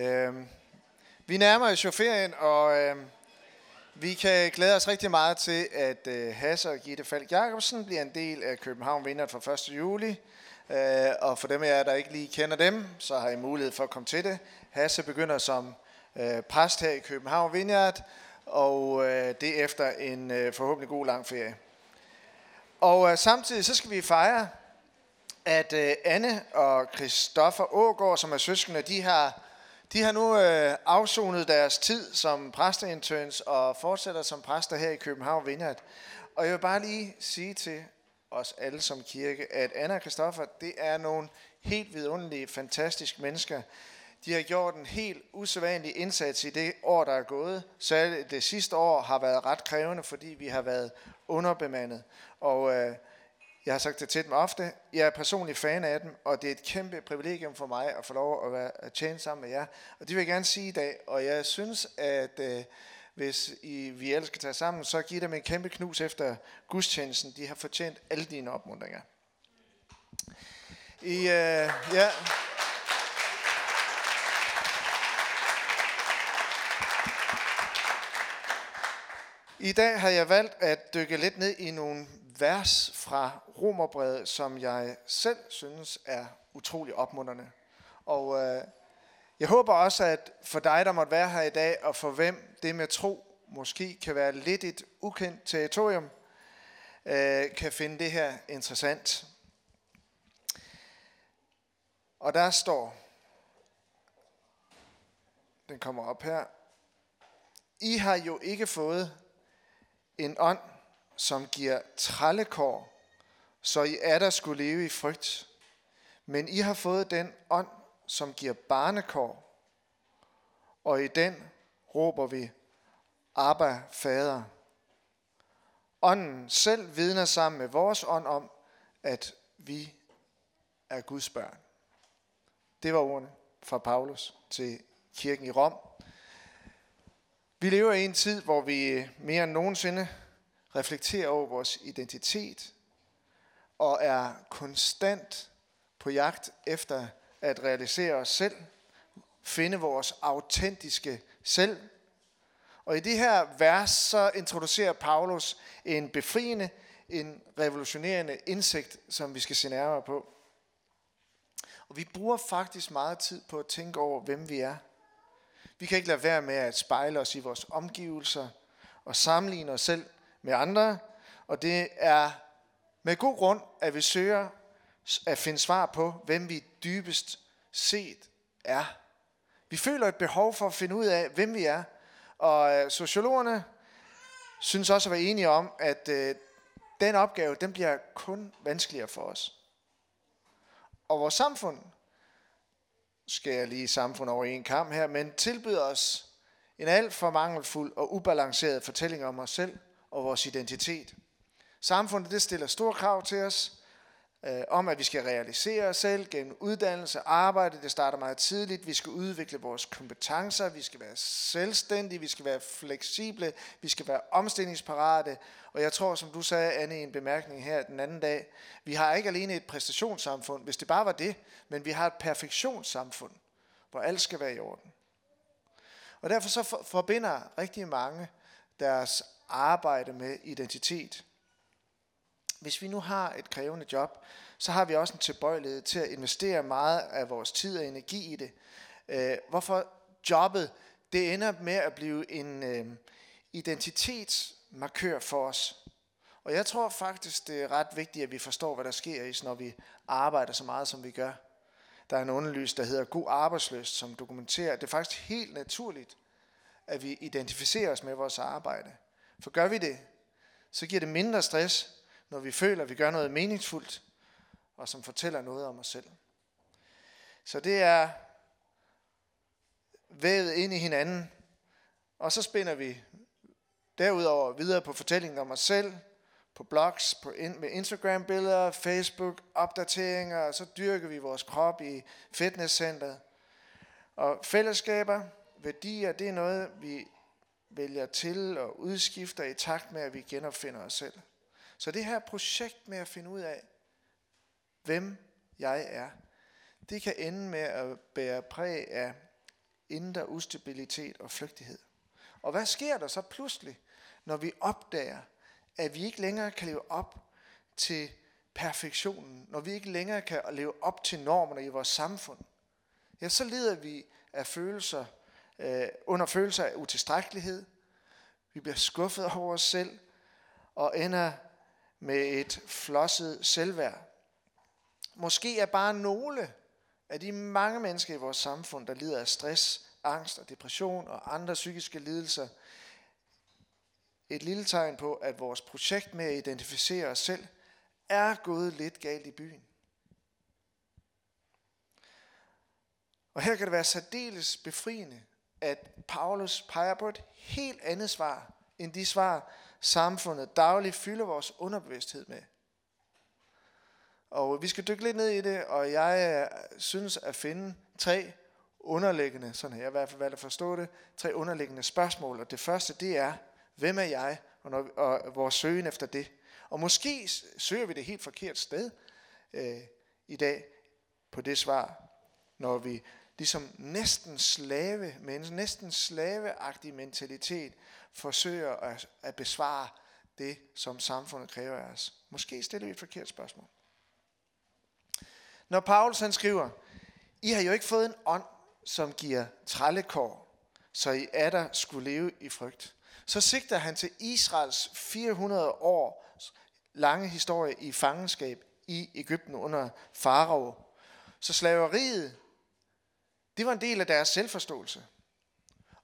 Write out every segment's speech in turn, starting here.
Øh, vi nærmer os jo ferien, og øh, vi kan glæde os rigtig meget til, at øh, Hasse og Gitte Falk Jacobsen bliver en del af København Vinder fra 1. juli. Øh, og for dem af jer, der ikke lige kender dem, så har I mulighed for at komme til det. Hasse begynder som øh, præst her i København Vineyard, og øh, det efter en øh, forhåbentlig god lang ferie. Og øh, samtidig så skal vi fejre, at øh, Anne og Christoffer Ågård, som er søskende, de har, de har nu øh, afsonet deres tid som præsteinterns og fortsætter som præster her i København Vineyard. Og jeg vil bare lige sige til os alle som kirke, at Anna og Christoffer, det er nogle helt vidunderlige, fantastiske mennesker. De har gjort en helt usædvanlig indsats i det år, der er gået. Så det sidste år har været ret krævende, fordi vi har været underbemandet. Og øh, jeg har sagt det til dem ofte. Jeg er personlig fan af dem, og det er et kæmpe privilegium for mig at få lov at, være, at tjene sammen med jer. Og det vil jeg gerne sige i dag. Og jeg synes, at øh, hvis I, vi ellers skal tage sammen, så giv dem en kæmpe knus efter gudstjenesten. De har fortjent alle dine opmuntringer. I, øh, ja. I dag har jeg valgt at dykke lidt ned i nogle vers fra Romerbrevet, som jeg selv synes er utrolig opmuntrende. Og øh, jeg håber også, at for dig, der måtte være her i dag, og for hvem det med tro måske kan være lidt et ukendt territorium, øh, kan finde det her interessant. Og der står, den kommer op her, I har jo ikke fået en ånd, som giver trallekår, så I er der skulle leve i frygt. Men I har fået den ånd, som giver barnekår, og i den råber vi, Abba, Fader. Ånden selv vidner sammen med vores ånd om, at vi er Guds børn. Det var ordene fra Paulus til kirken i Rom. Vi lever i en tid, hvor vi mere end nogensinde reflekterer over vores identitet og er konstant på jagt efter at realisere os selv, finde vores autentiske selv. Og i det her vers, så introducerer Paulus en befriende, en revolutionerende indsigt, som vi skal se nærmere på. Og vi bruger faktisk meget tid på at tænke over, hvem vi er. Vi kan ikke lade være med at spejle os i vores omgivelser og sammenligne os selv med andre. Og det er med god grund, at vi søger at finde svar på, hvem vi dybest set er. Vi føler et behov for at finde ud af, hvem vi er. Og øh, sociologerne synes også at være enige om, at øh, den opgave, den bliver kun vanskeligere for os. Og vores samfund, skal jeg lige samfund over en kamp her, men tilbyder os en alt for mangelfuld og ubalanceret fortælling om os selv og vores identitet. Samfundet det stiller store krav til os, øh, om at vi skal realisere os selv gennem uddannelse, arbejde. Det starter meget tidligt. Vi skal udvikle vores kompetencer. Vi skal være selvstændige. Vi skal være fleksible. Vi skal være omstillingsparate. Og jeg tror, som du sagde, Anne, i en bemærkning her den anden dag, vi har ikke alene et præstationssamfund, hvis det bare var det, men vi har et perfektionssamfund, hvor alt skal være i orden. Og derfor så forbinder rigtig mange deres arbejde med identitet. Hvis vi nu har et krævende job, så har vi også en tilbøjelighed til at investere meget af vores tid og energi i det. Øh, hvorfor jobbet, det ender med at blive en øh, identitetsmarkør for os. Og jeg tror faktisk, det er ret vigtigt, at vi forstår, hvad der sker i, når vi arbejder så meget, som vi gør. Der er en underlys, der hedder God arbejdsløst, som dokumenterer, at det er faktisk helt naturligt, at vi identificerer os med vores arbejde. For gør vi det, så giver det mindre stress, når vi føler, at vi gør noget meningsfuldt, og som fortæller noget om os selv. Så det er vævet ind i hinanden, og så spænder vi derudover videre på fortællingen om os selv, på blogs, på in, med Instagram-billeder, Facebook, opdateringer, og så dyrker vi vores krop i fitnesscenteret. Og fællesskaber, værdier, det er noget, vi vælger til og udskifter i takt med, at vi genopfinder os selv. Så det her projekt med at finde ud af, hvem jeg er, det kan ende med at bære præg af indre ustabilitet og flygtighed. Og hvad sker der så pludselig, når vi opdager, at vi ikke længere kan leve op til perfektionen, når vi ikke længere kan leve op til normerne i vores samfund, ja, så lider vi af følelser, øh, under følelser af utilstrækkelighed. Vi bliver skuffet over os selv og ender med et flosset selvværd. Måske er bare nogle af de mange mennesker i vores samfund, der lider af stress, angst og depression og andre psykiske lidelser, et lille tegn på, at vores projekt med at identificere os selv er gået lidt galt i byen. Og her kan det være særdeles befriende, at Paulus peger på et helt andet svar, end de svar, samfundet dagligt fylder vores underbevidsthed med. Og vi skal dykke lidt ned i det, og jeg synes at finde tre underliggende, sådan her jeg i hvert fald valgt at forstå det, tre underliggende spørgsmål. Og det første, det er, hvem er jeg, og, når, og vores søgen efter det. Og måske søger vi det helt forkert sted øh, i dag på det svar, når vi ligesom næsten slave, med en næsten slaveagtig mentalitet, forsøger at, at besvare det, som samfundet kræver af os. Måske stiller vi et forkert spørgsmål. Når Paulus han skriver, I har jo ikke fået en ånd, som giver trællekår, så I er der skulle leve i frygt. Så sigter han til Israels 400 år lange historie i fangenskab i Ægypten under farao. Så slaveriet, det var en del af deres selvforståelse.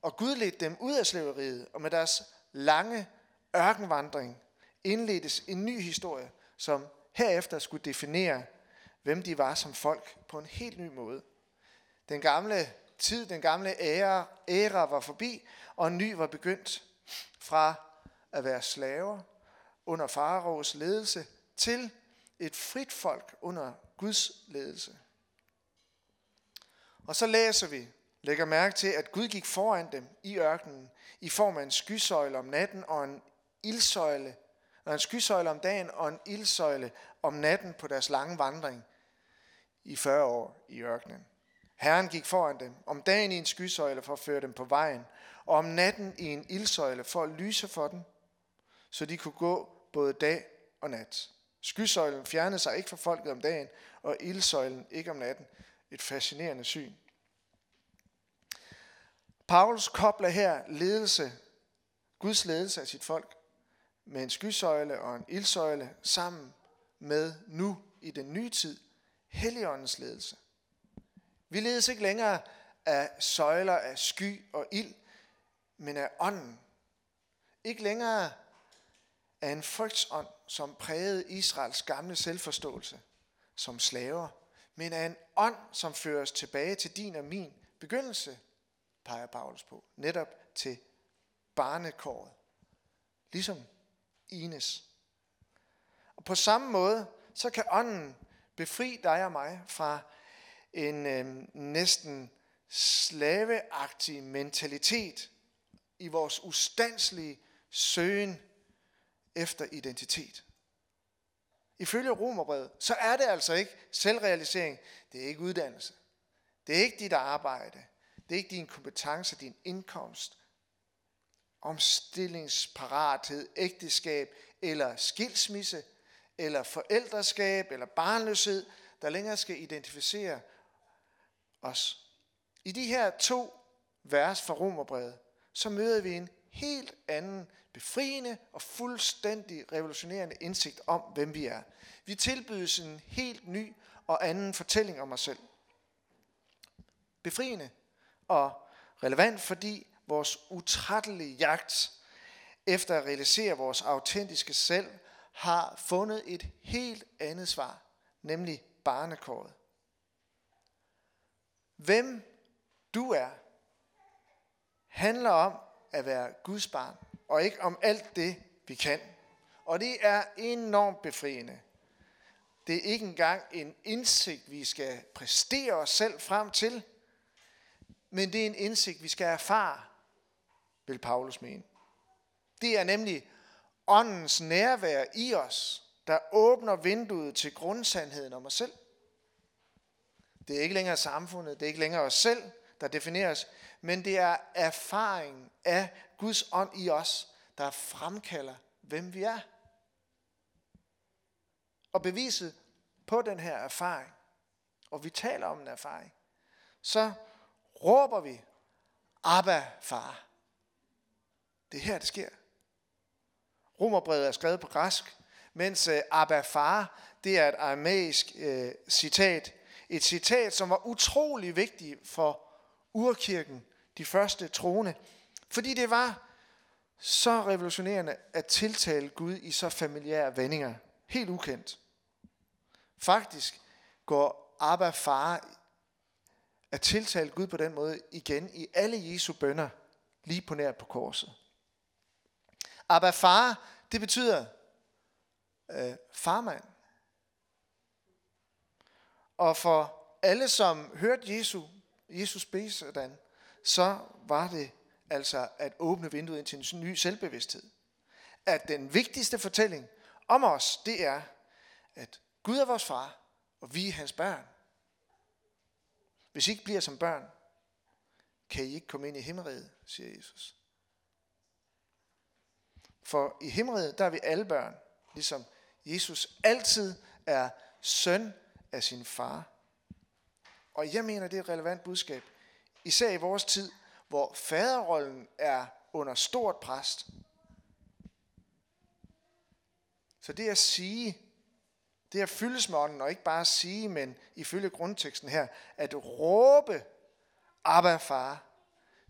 Og Gud ledte dem ud af slaveriet, og med deres lange ørkenvandring indledtes en ny historie, som herefter skulle definere, hvem de var som folk på en helt ny måde. Den gamle tid, den gamle æra, æra var forbi, og en ny var begyndt fra at være slaver under faraos ledelse til et frit folk under Guds ledelse. Og så læser vi, lægger mærke til, at Gud gik foran dem i ørkenen i form af en skysøjle om natten og en ildsøjle, og en skysøjle om dagen og en ildsøjle om natten på deres lange vandring i 40 år i ørkenen. Herren gik foran dem, om dagen i en skysøjle for at føre dem på vejen, og om natten i en ildsøjle for at lyse for dem, så de kunne gå både dag og nat. Skysøjlen fjernede sig ikke fra folket om dagen, og ildsøjlen ikke om natten. Et fascinerende syn. Paulus kobler her ledelse, Guds ledelse af sit folk, med en skysøjle og en ildsøjle sammen med nu i den nye tid, Helligåndens ledelse. Vi ledes ikke længere af søjler af sky og ild, men af ånden. Ikke længere af en frygtsånd, som prægede Israels gamle selvforståelse som slaver, men af en ånd, som føres tilbage til din og min begyndelse, peger Paulus på, netop til barnekåret, ligesom Ines. Og på samme måde, så kan ånden befri dig og mig fra en øh, næsten slaveagtig mentalitet i vores ustandslige søgen efter identitet. Ifølge Romerbrevet, så er det altså ikke selvrealisering. Det er ikke uddannelse. Det er ikke dit arbejde. Det er ikke din kompetence, din indkomst, omstillingsparathed, ægteskab eller skilsmisse, eller forældreskab, eller barnløshed, der længere skal identificere os. I de her to vers fra Romerbrevet, så møder vi en helt anden, befriende og fuldstændig revolutionerende indsigt om, hvem vi er. Vi tilbydes en helt ny og anden fortælling om os selv. Befriende og relevant, fordi vores utrættelige jagt efter at realisere vores autentiske selv har fundet et helt andet svar, nemlig barnekåret. Hvem du er, handler om at være Guds barn, og ikke om alt det, vi kan. Og det er enormt befriende. Det er ikke engang en indsigt, vi skal præstere os selv frem til, men det er en indsigt, vi skal erfare, vil Paulus mene. Det er nemlig åndens nærvær i os, der åbner vinduet til grundsandheden om os selv. Det er ikke længere samfundet, det er ikke længere os selv, der defineres, men det er erfaringen af Guds ånd i os, der fremkalder, hvem vi er. Og beviset på den her erfaring, og vi taler om en erfaring, så råber vi, Abba, far. Det er her, det sker. Romerbrevet er skrevet på græsk, mens eh, Abba, far, det er et aramæisk øh, citat. Et citat, som var utrolig vigtigt for urkirken, de første troende. Fordi det var så revolutionerende at tiltale Gud i så familiære vendinger. Helt ukendt. Faktisk går Abba far at tiltale Gud på den måde igen i alle Jesu bønder, lige på nær på korset. Abba far, det betyder øh, farmand. Og for alle, som hørte Jesus, Jesus bede sådan, så var det altså at åbne vinduet ind til en ny selvbevidsthed. At den vigtigste fortælling om os, det er, at Gud er vores far, og vi er hans børn. Hvis I ikke bliver som børn, kan I ikke komme ind i himmeriget, siger Jesus. For i himmeriget, der er vi alle børn, ligesom Jesus altid er søn af sin far. Og jeg mener, det er et relevant budskab. Især i vores tid, hvor faderrollen er under stort pres. Så det at sige, det at fyldes med ånden, og ikke bare sige, men ifølge grundteksten her, at råbe, Abba far,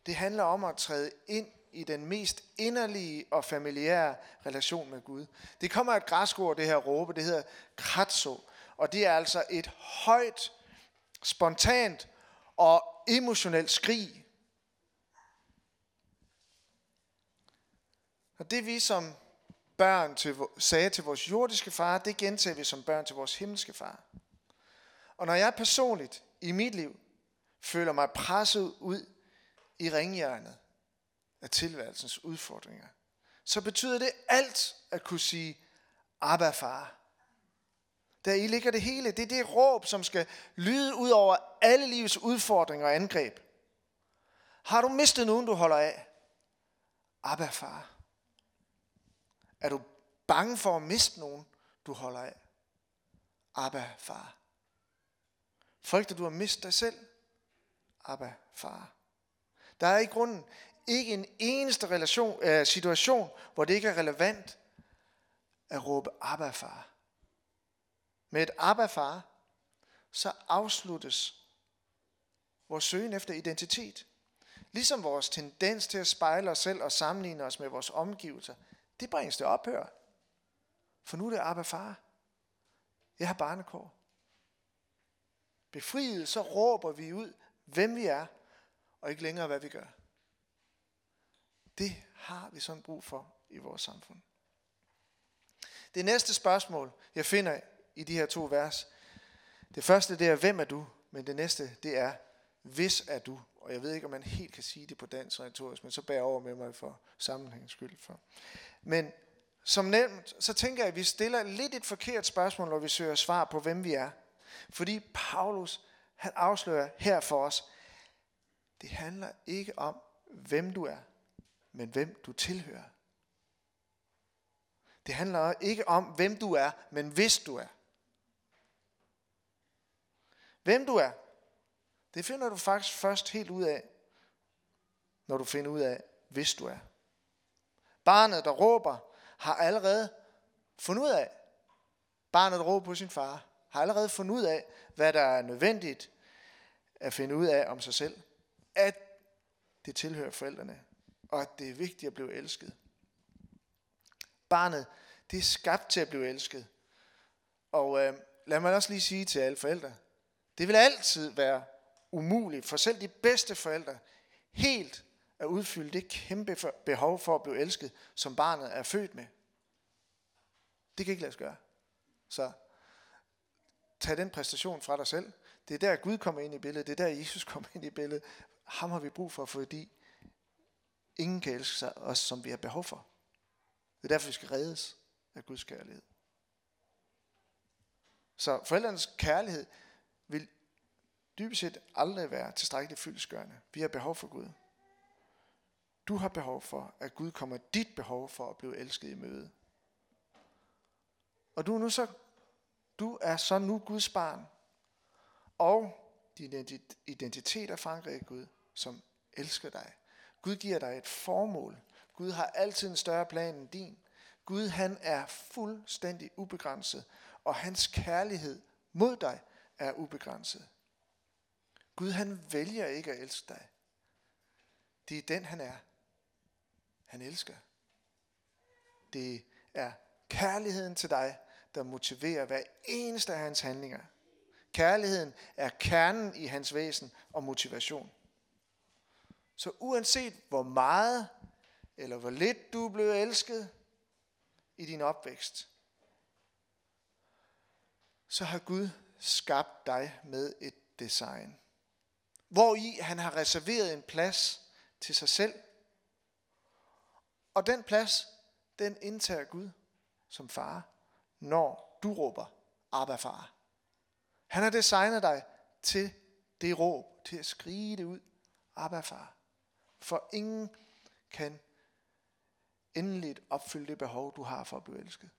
det handler om at træde ind i den mest inderlige og familiære relation med Gud. Det kommer et græsk ord, det her råbe, det hedder kratso, og det er altså et højt, spontant og emotionelt skrig. Og det vi som børn til, sagde til vores jordiske far, det gentager vi som børn til vores himmelske far. Og når jeg personligt i mit liv føler mig presset ud i ringhjørnet af tilværelsens udfordringer, så betyder det alt at kunne sige, Abba far. Der i ligger det hele. Det er det råb, som skal lyde ud over alle livets udfordringer og angreb. Har du mistet nogen, du holder af? Abba far. Er du bange for at miste nogen, du holder af? Abba, far. Frygter du at miste dig selv? Abba, far. Der er i grunden ikke en eneste relation, øh, situation, hvor det ikke er relevant at råbe Abba, far. Med et Abba, far, så afsluttes vores søgen efter identitet. Ligesom vores tendens til at spejle os selv og sammenligne os med vores omgivelser, det bringes det ophør. For nu er det Abba far. Jeg har barnekår. Befriet, så råber vi ud, hvem vi er, og ikke længere, hvad vi gør. Det har vi sådan brug for i vores samfund. Det næste spørgsmål, jeg finder i de her to vers, det første det er, hvem er du? Men det næste, det er, hvis er du? Og jeg ved ikke, om man helt kan sige det på dansk retorisk, men så bærer over med mig for sammenhængens skyld. For. Men som nævnt, så tænker jeg, at vi stiller lidt et forkert spørgsmål, når vi søger svar på, hvem vi er. Fordi Paulus, han afslører her for os, det handler ikke om, hvem du er, men hvem du tilhører. Det handler ikke om, hvem du er, men hvis du er. Hvem du er, det finder du faktisk først helt ud af, når du finder ud af, hvis du er. Barnet, der råber, har allerede fundet ud af, barnet, der råber på sin far, har allerede fundet ud af, hvad der er nødvendigt at finde ud af om sig selv. At det tilhører forældrene, og at det er vigtigt at blive elsket. Barnet, det er skabt til at blive elsket. Og øh, lad mig også lige sige til alle forældre, det vil altid være umuligt for selv de bedste forældre helt at udfylde det kæmpe behov for at blive elsket, som barnet er født med. Det kan ikke lade sig gøre. Så tag den præstation fra dig selv. Det er der Gud kommer ind i billedet. Det er der Jesus kommer ind i billedet. Ham har vi brug for, fordi ingen kan elske sig os, som vi har behov for. Det er derfor, vi skal reddes af Guds kærlighed. Så forældrenes kærlighed vil dybest set aldrig være tilstrækkeligt fyldesgørende. Vi har behov for Gud. Du har behov for, at Gud kommer dit behov for at blive elsket i møde. Og du er, nu så, du er så nu Guds barn. Og din identitet er forankret i Gud, som elsker dig. Gud giver dig et formål. Gud har altid en større plan end din. Gud han er fuldstændig ubegrænset, og hans kærlighed mod dig er ubegrænset. Gud han vælger ikke at elske dig. Det er den han er. Han elsker. Det er kærligheden til dig, der motiverer hver eneste af hans handlinger. Kærligheden er kernen i hans væsen og motivation. Så uanset hvor meget eller hvor lidt du er blevet elsket i din opvækst, så har Gud skabt dig med et design. Hvor i han har reserveret en plads til sig selv. Og den plads, den indtager Gud som far, når du råber, Abba far. Han har designet dig til det råb, til at skrige det ud, Abba far. For ingen kan endeligt opfylde det behov, du har for at blive elsket.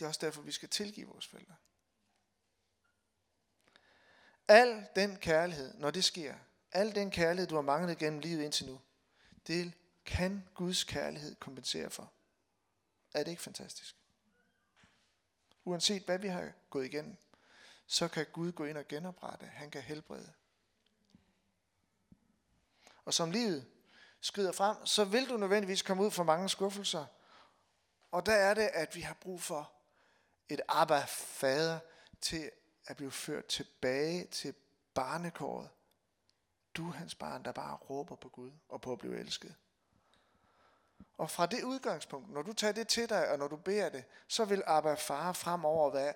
Det er også derfor, vi skal tilgive vores forældre. Al den kærlighed, når det sker, al den kærlighed, du har manglet gennem livet indtil nu, det kan Guds kærlighed kompensere for. Er det ikke fantastisk? Uanset hvad vi har gået igennem, så kan Gud gå ind og genoprette. Han kan helbrede. Og som livet skrider frem, så vil du nødvendigvis komme ud for mange skuffelser. Og der er det, at vi har brug for et Abba fader til at blive ført tilbage til barnekåret. Du er hans barn, der bare råber på Gud og på at blive elsket. Og fra det udgangspunkt, når du tager det til dig, og når du beder det, så vil Abba far fremover være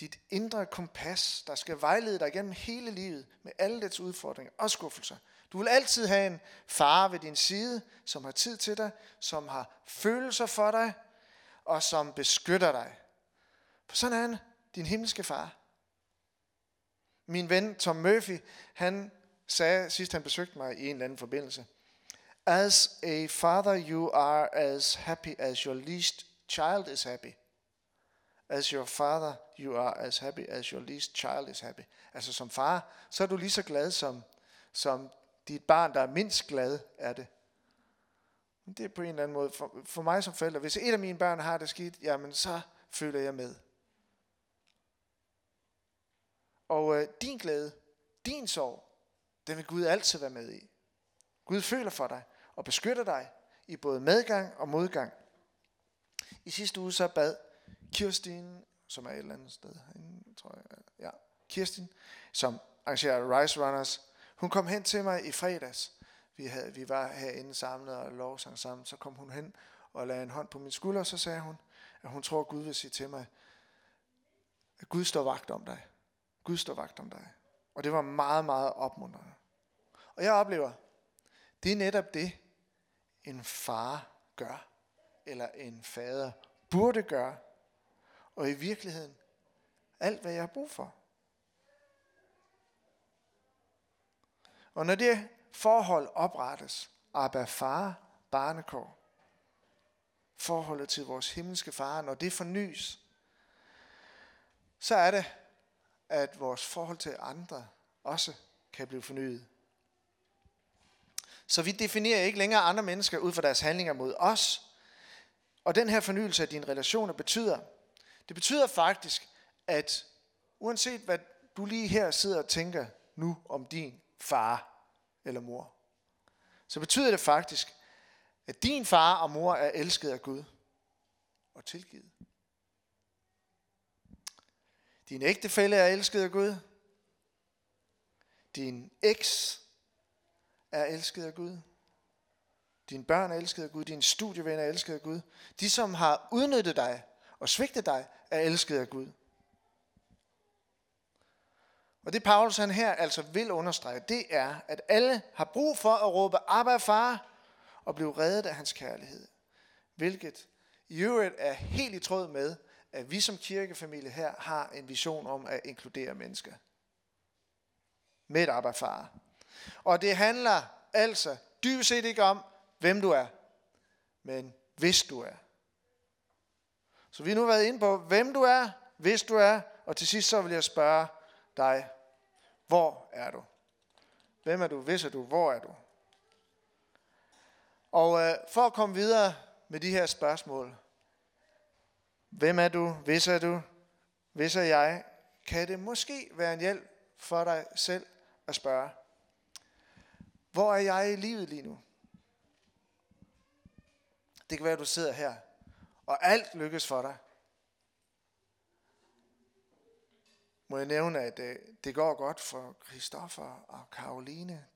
dit indre kompas, der skal vejlede dig gennem hele livet med alle dets udfordringer og skuffelser. Du vil altid have en far ved din side, som har tid til dig, som har følelser for dig, og som beskytter dig. For sådan er han, din himmelske far. Min ven Tom Murphy, han sagde sidst han besøgte mig i en eller anden forbindelse, As a father you are as happy as your least child is happy. As your father you are as happy as your least child is happy. Altså som far, så er du lige så glad som, som dit barn, der er mindst glad, er det. Det er på en eller anden måde, for, for mig som forælder, hvis et af mine børn har det skidt, jamen så føler jeg med. Og øh, din glæde, din sorg, den vil Gud altid være med i. Gud føler for dig og beskytter dig i både medgang og modgang. I sidste uge så bad Kirsten, som er et eller andet sted herinde, tror jeg, ja, Kirsten, som arrangerer Rise Runners, hun kom hen til mig i fredags. Vi, havde, vi var herinde samlet og lovsang sammen. Så kom hun hen og lagde en hånd på min skulder, og så sagde hun, at hun tror, at Gud vil sige til mig, at Gud står vagt om dig. Gud står vagt om dig. Og det var meget, meget opmuntrende. Og jeg oplever, det er netop det, en far gør, eller en fader burde gøre. Og i virkeligheden, alt hvad jeg har brug for. Og når det forhold oprettes, Abba far, barnekår, forholdet til vores himmelske far, når det fornyes, så er det, at vores forhold til andre også kan blive fornyet. Så vi definerer ikke længere andre mennesker ud fra deres handlinger mod os. Og den her fornyelse af dine relationer betyder, det betyder faktisk, at uanset hvad du lige her sidder og tænker nu om din far eller mor, så betyder det faktisk, at din far og mor er elsket af Gud og tilgivet. Din ægtefælle er elsket af Gud. Din eks er elsket af Gud. Dine børn er elsket af Gud. Dine studievenner er elsket af Gud. De, som har udnyttet dig og svigtet dig, er elsket af Gud. Og det Paulus han her altså vil understrege, det er, at alle har brug for at råbe Abba far og blive reddet af hans kærlighed. Hvilket i øvrigt er helt i tråd med, at vi som kirkefamilie her har en vision om at inkludere mennesker. Med et arbejdsfar. Og det handler altså dybest set ikke om, hvem du er, men hvis du er. Så vi har nu været inde på, hvem du er, hvis du er, og til sidst så vil jeg spørge dig, hvor er du? Hvem er du? Hvis er du? Hvor er du? Og øh, for at komme videre med de her spørgsmål. Hvem er du? Hvis er du? Hvis er jeg? Kan det måske være en hjælp for dig selv at spørge, hvor er jeg i livet lige nu? Det kan være, at du sidder her, og alt lykkes for dig. Må jeg nævne, at øh, det går godt for Christoffer og Karoline.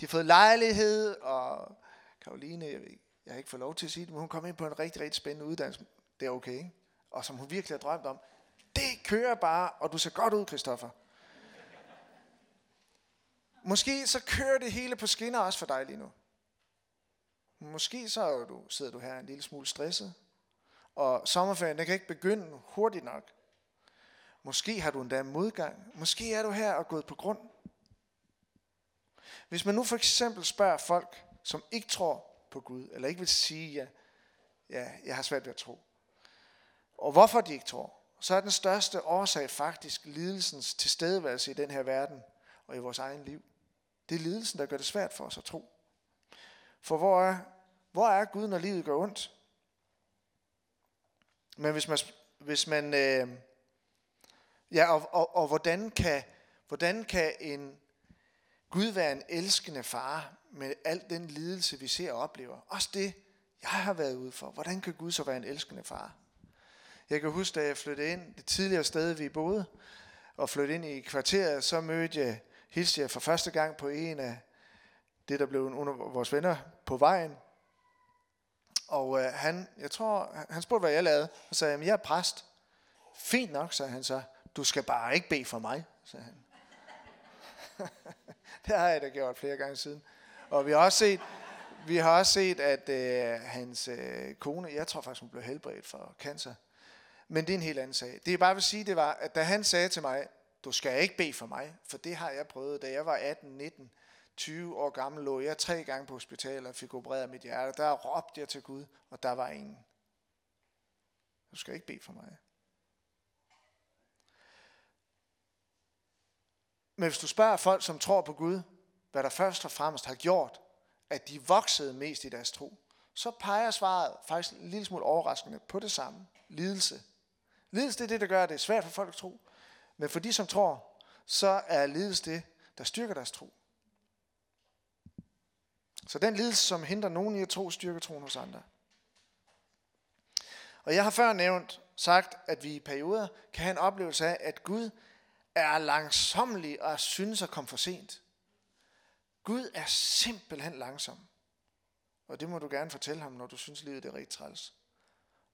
De har fået lejlighed, og Karoline, jeg, ved, jeg har ikke fået lov til at sige det, men hun kom ind på en rigtig, rigtig spændende uddannelse. Det er okay, ikke? Og som hun virkelig har drømt om. Det kører bare, og du ser godt ud, Christoffer. Måske så kører det hele på skinner også for dig lige nu. Måske så er du, sidder du her en lille smule stresset, og sommerferien den kan ikke begynde hurtigt nok. Måske har du endda modgang. Måske er du her og gået på grund. Hvis man nu for eksempel spørger folk, som ikke tror på Gud, eller ikke vil sige, ja, ja jeg har svært ved at tro, og hvorfor de ikke tror, så er den største årsag faktisk lidelsens tilstedeværelse i den her verden og i vores egen liv. Det er lidelsen, der gør det svært for os at tro. For hvor er, hvor er Gud, når livet gør ondt? Men hvis man, hvis man øh, ja, og, og, og hvordan kan, hvordan kan en Gud være en elskende far med al den lidelse, vi ser og oplever? Også det, jeg har været ude for. Hvordan kan Gud så være en elskende far? Jeg kan huske, da jeg flyttede ind det tidligere sted, vi boede, og flyttede ind i kvarteret, så mødte jeg, hilste jeg for første gang på en af det, der blev under vores venner på vejen. Og øh, han, jeg tror, han spurgte, hvad jeg lavede, og sagde, at jeg er præst. Fint nok, sagde han så. Du skal bare ikke bede for mig, sagde han. det har jeg da gjort flere gange siden. Og vi har også set, vi har også set at øh, hans øh, kone, jeg tror faktisk, hun blev helbredt for cancer. Men det er en helt anden sag. Det jeg bare vil sige, det var, at da han sagde til mig, du skal ikke bede for mig, for det har jeg prøvet, da jeg var 18, 19, 20 år gammel, lå jeg tre gange på hospitalet og fik opereret mit hjerte. Der råbte jeg til Gud, og der var ingen. Du skal ikke bede for mig. Men hvis du spørger folk, som tror på Gud, hvad der først og fremmest har gjort, at de voksede mest i deres tro, så peger svaret faktisk en lille smule overraskende på det samme. Lidelse. Lidelse det er det, der gør, at det er svært for folk at tro. Men for de, som tror, så er lidelse det, der styrker deres tro. Så den lidelse, som hindrer nogen i at tro, styrker troen hos andre. Og jeg har før nævnt, sagt, at vi i perioder kan have en oplevelse af, at Gud er langsomlig og synes at komme for sent. Gud er simpelthen langsom. Og det må du gerne fortælle ham, når du synes, livet er rigtig træls.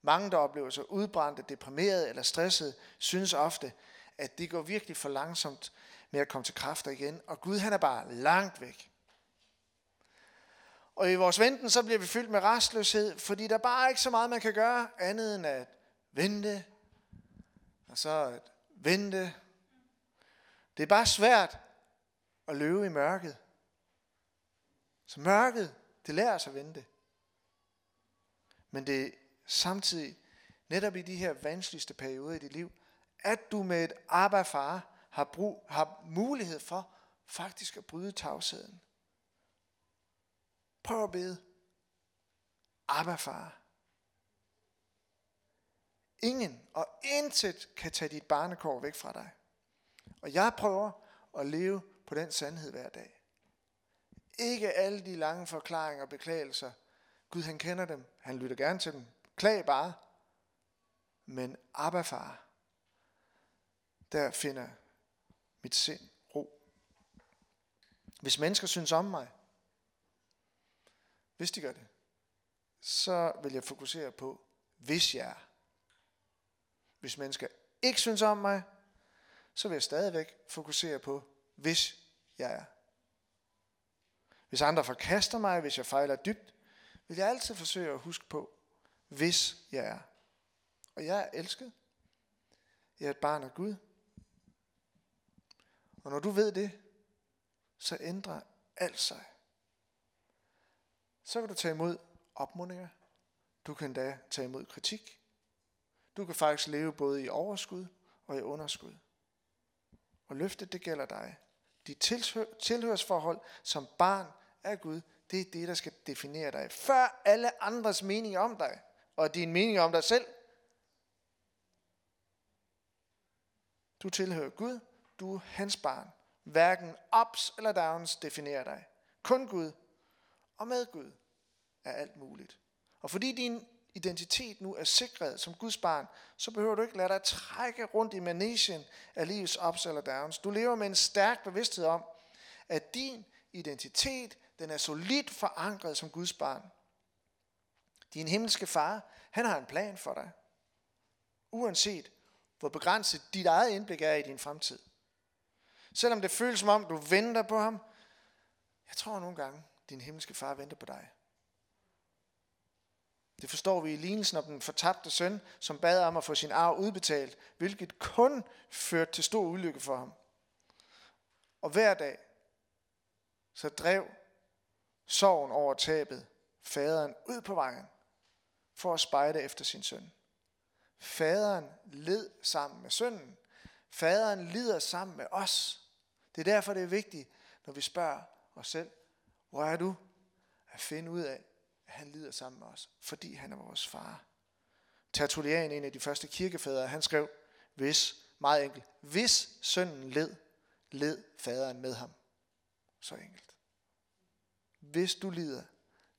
Mange, der oplever sig udbrændte, deprimerede eller stressede, synes ofte, at det går virkelig for langsomt med at komme til kræfter igen. Og Gud han er bare langt væk. Og i vores venten, så bliver vi fyldt med restløshed, fordi der bare er ikke så meget, man kan gøre, andet end at vente, og så at vente. Det er bare svært at løbe i mørket. Så mørket, det lærer os at vente. Men det samtidig, netop i de her vanskeligste perioder i dit liv, at du med et arbejdsfar har, brug, har mulighed for faktisk at bryde tavsheden. Prøv at bede. Abba far. Ingen og intet kan tage dit barnekår væk fra dig. Og jeg prøver at leve på den sandhed hver dag. Ikke alle de lange forklaringer og beklagelser. Gud han kender dem. Han lytter gerne til dem. Klag bare. Men Abba far, der finder mit sind ro. Hvis mennesker synes om mig, hvis de gør det, så vil jeg fokusere på, hvis jeg er. Hvis mennesker ikke synes om mig, så vil jeg stadigvæk fokusere på, hvis jeg er. Hvis andre forkaster mig, hvis jeg fejler dybt, vil jeg altid forsøge at huske på, hvis jeg er. Og jeg er elsket. Jeg er et barn af Gud. Og når du ved det, så ændrer alt sig. Så kan du tage imod opmundinger. Du kan da tage imod kritik. Du kan faktisk leve både i overskud og i underskud. Og løftet, det gælder dig. Dit tilhørsforhold som barn af Gud, det er det, der skal definere dig. Før alle andres mening om dig, og din mening om dig selv. Du tilhører Gud, du er hans barn. Hverken ups eller downs definerer dig. Kun Gud. Og med Gud er alt muligt. Og fordi din identitet nu er sikret som Guds barn, så behøver du ikke lade dig trække rundt i manesien af livets ups eller downs. Du lever med en stærk bevidsthed om, at din identitet, den er solidt forankret som Guds barn. Din himmelske far, han har en plan for dig. Uanset hvor begrænset dit eget indblik er i din fremtid. Selvom det føles som om, du venter på ham, jeg tror nogle gange, din himmelske far venter på dig. Det forstår vi i lignelsen om den fortabte søn, som bad om at få sin arv udbetalt, hvilket kun førte til stor ulykke for ham. Og hver dag, så drev sorgen over tabet faderen ud på vejen for at spejde efter sin søn. Faderen led sammen med sønnen. Faderen lider sammen med os. Det er derfor, det er vigtigt, når vi spørger os selv, hvor er du? At finde ud af, at han lider sammen med os, fordi han er vores far. Tertullian, en af de første kirkefædre, han skrev, hvis, meget enkelt, hvis sønnen led, led faderen med ham. Så enkelt. Hvis du lider,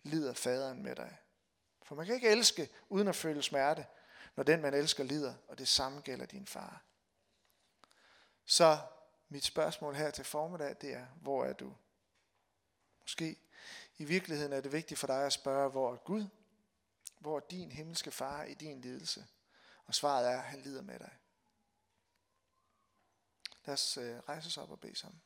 lider faderen med dig. For man kan ikke elske uden at føle smerte, når den man elsker lider, og det samme gælder din far. Så mit spørgsmål her til formiddag, det er, hvor er du? Måske i virkeligheden er det vigtigt for dig at spørge, hvor er Gud? Hvor er din himmelske far i din lidelse? Og svaret er, at han lider med dig. Lad os øh, rejse os op og bede sammen.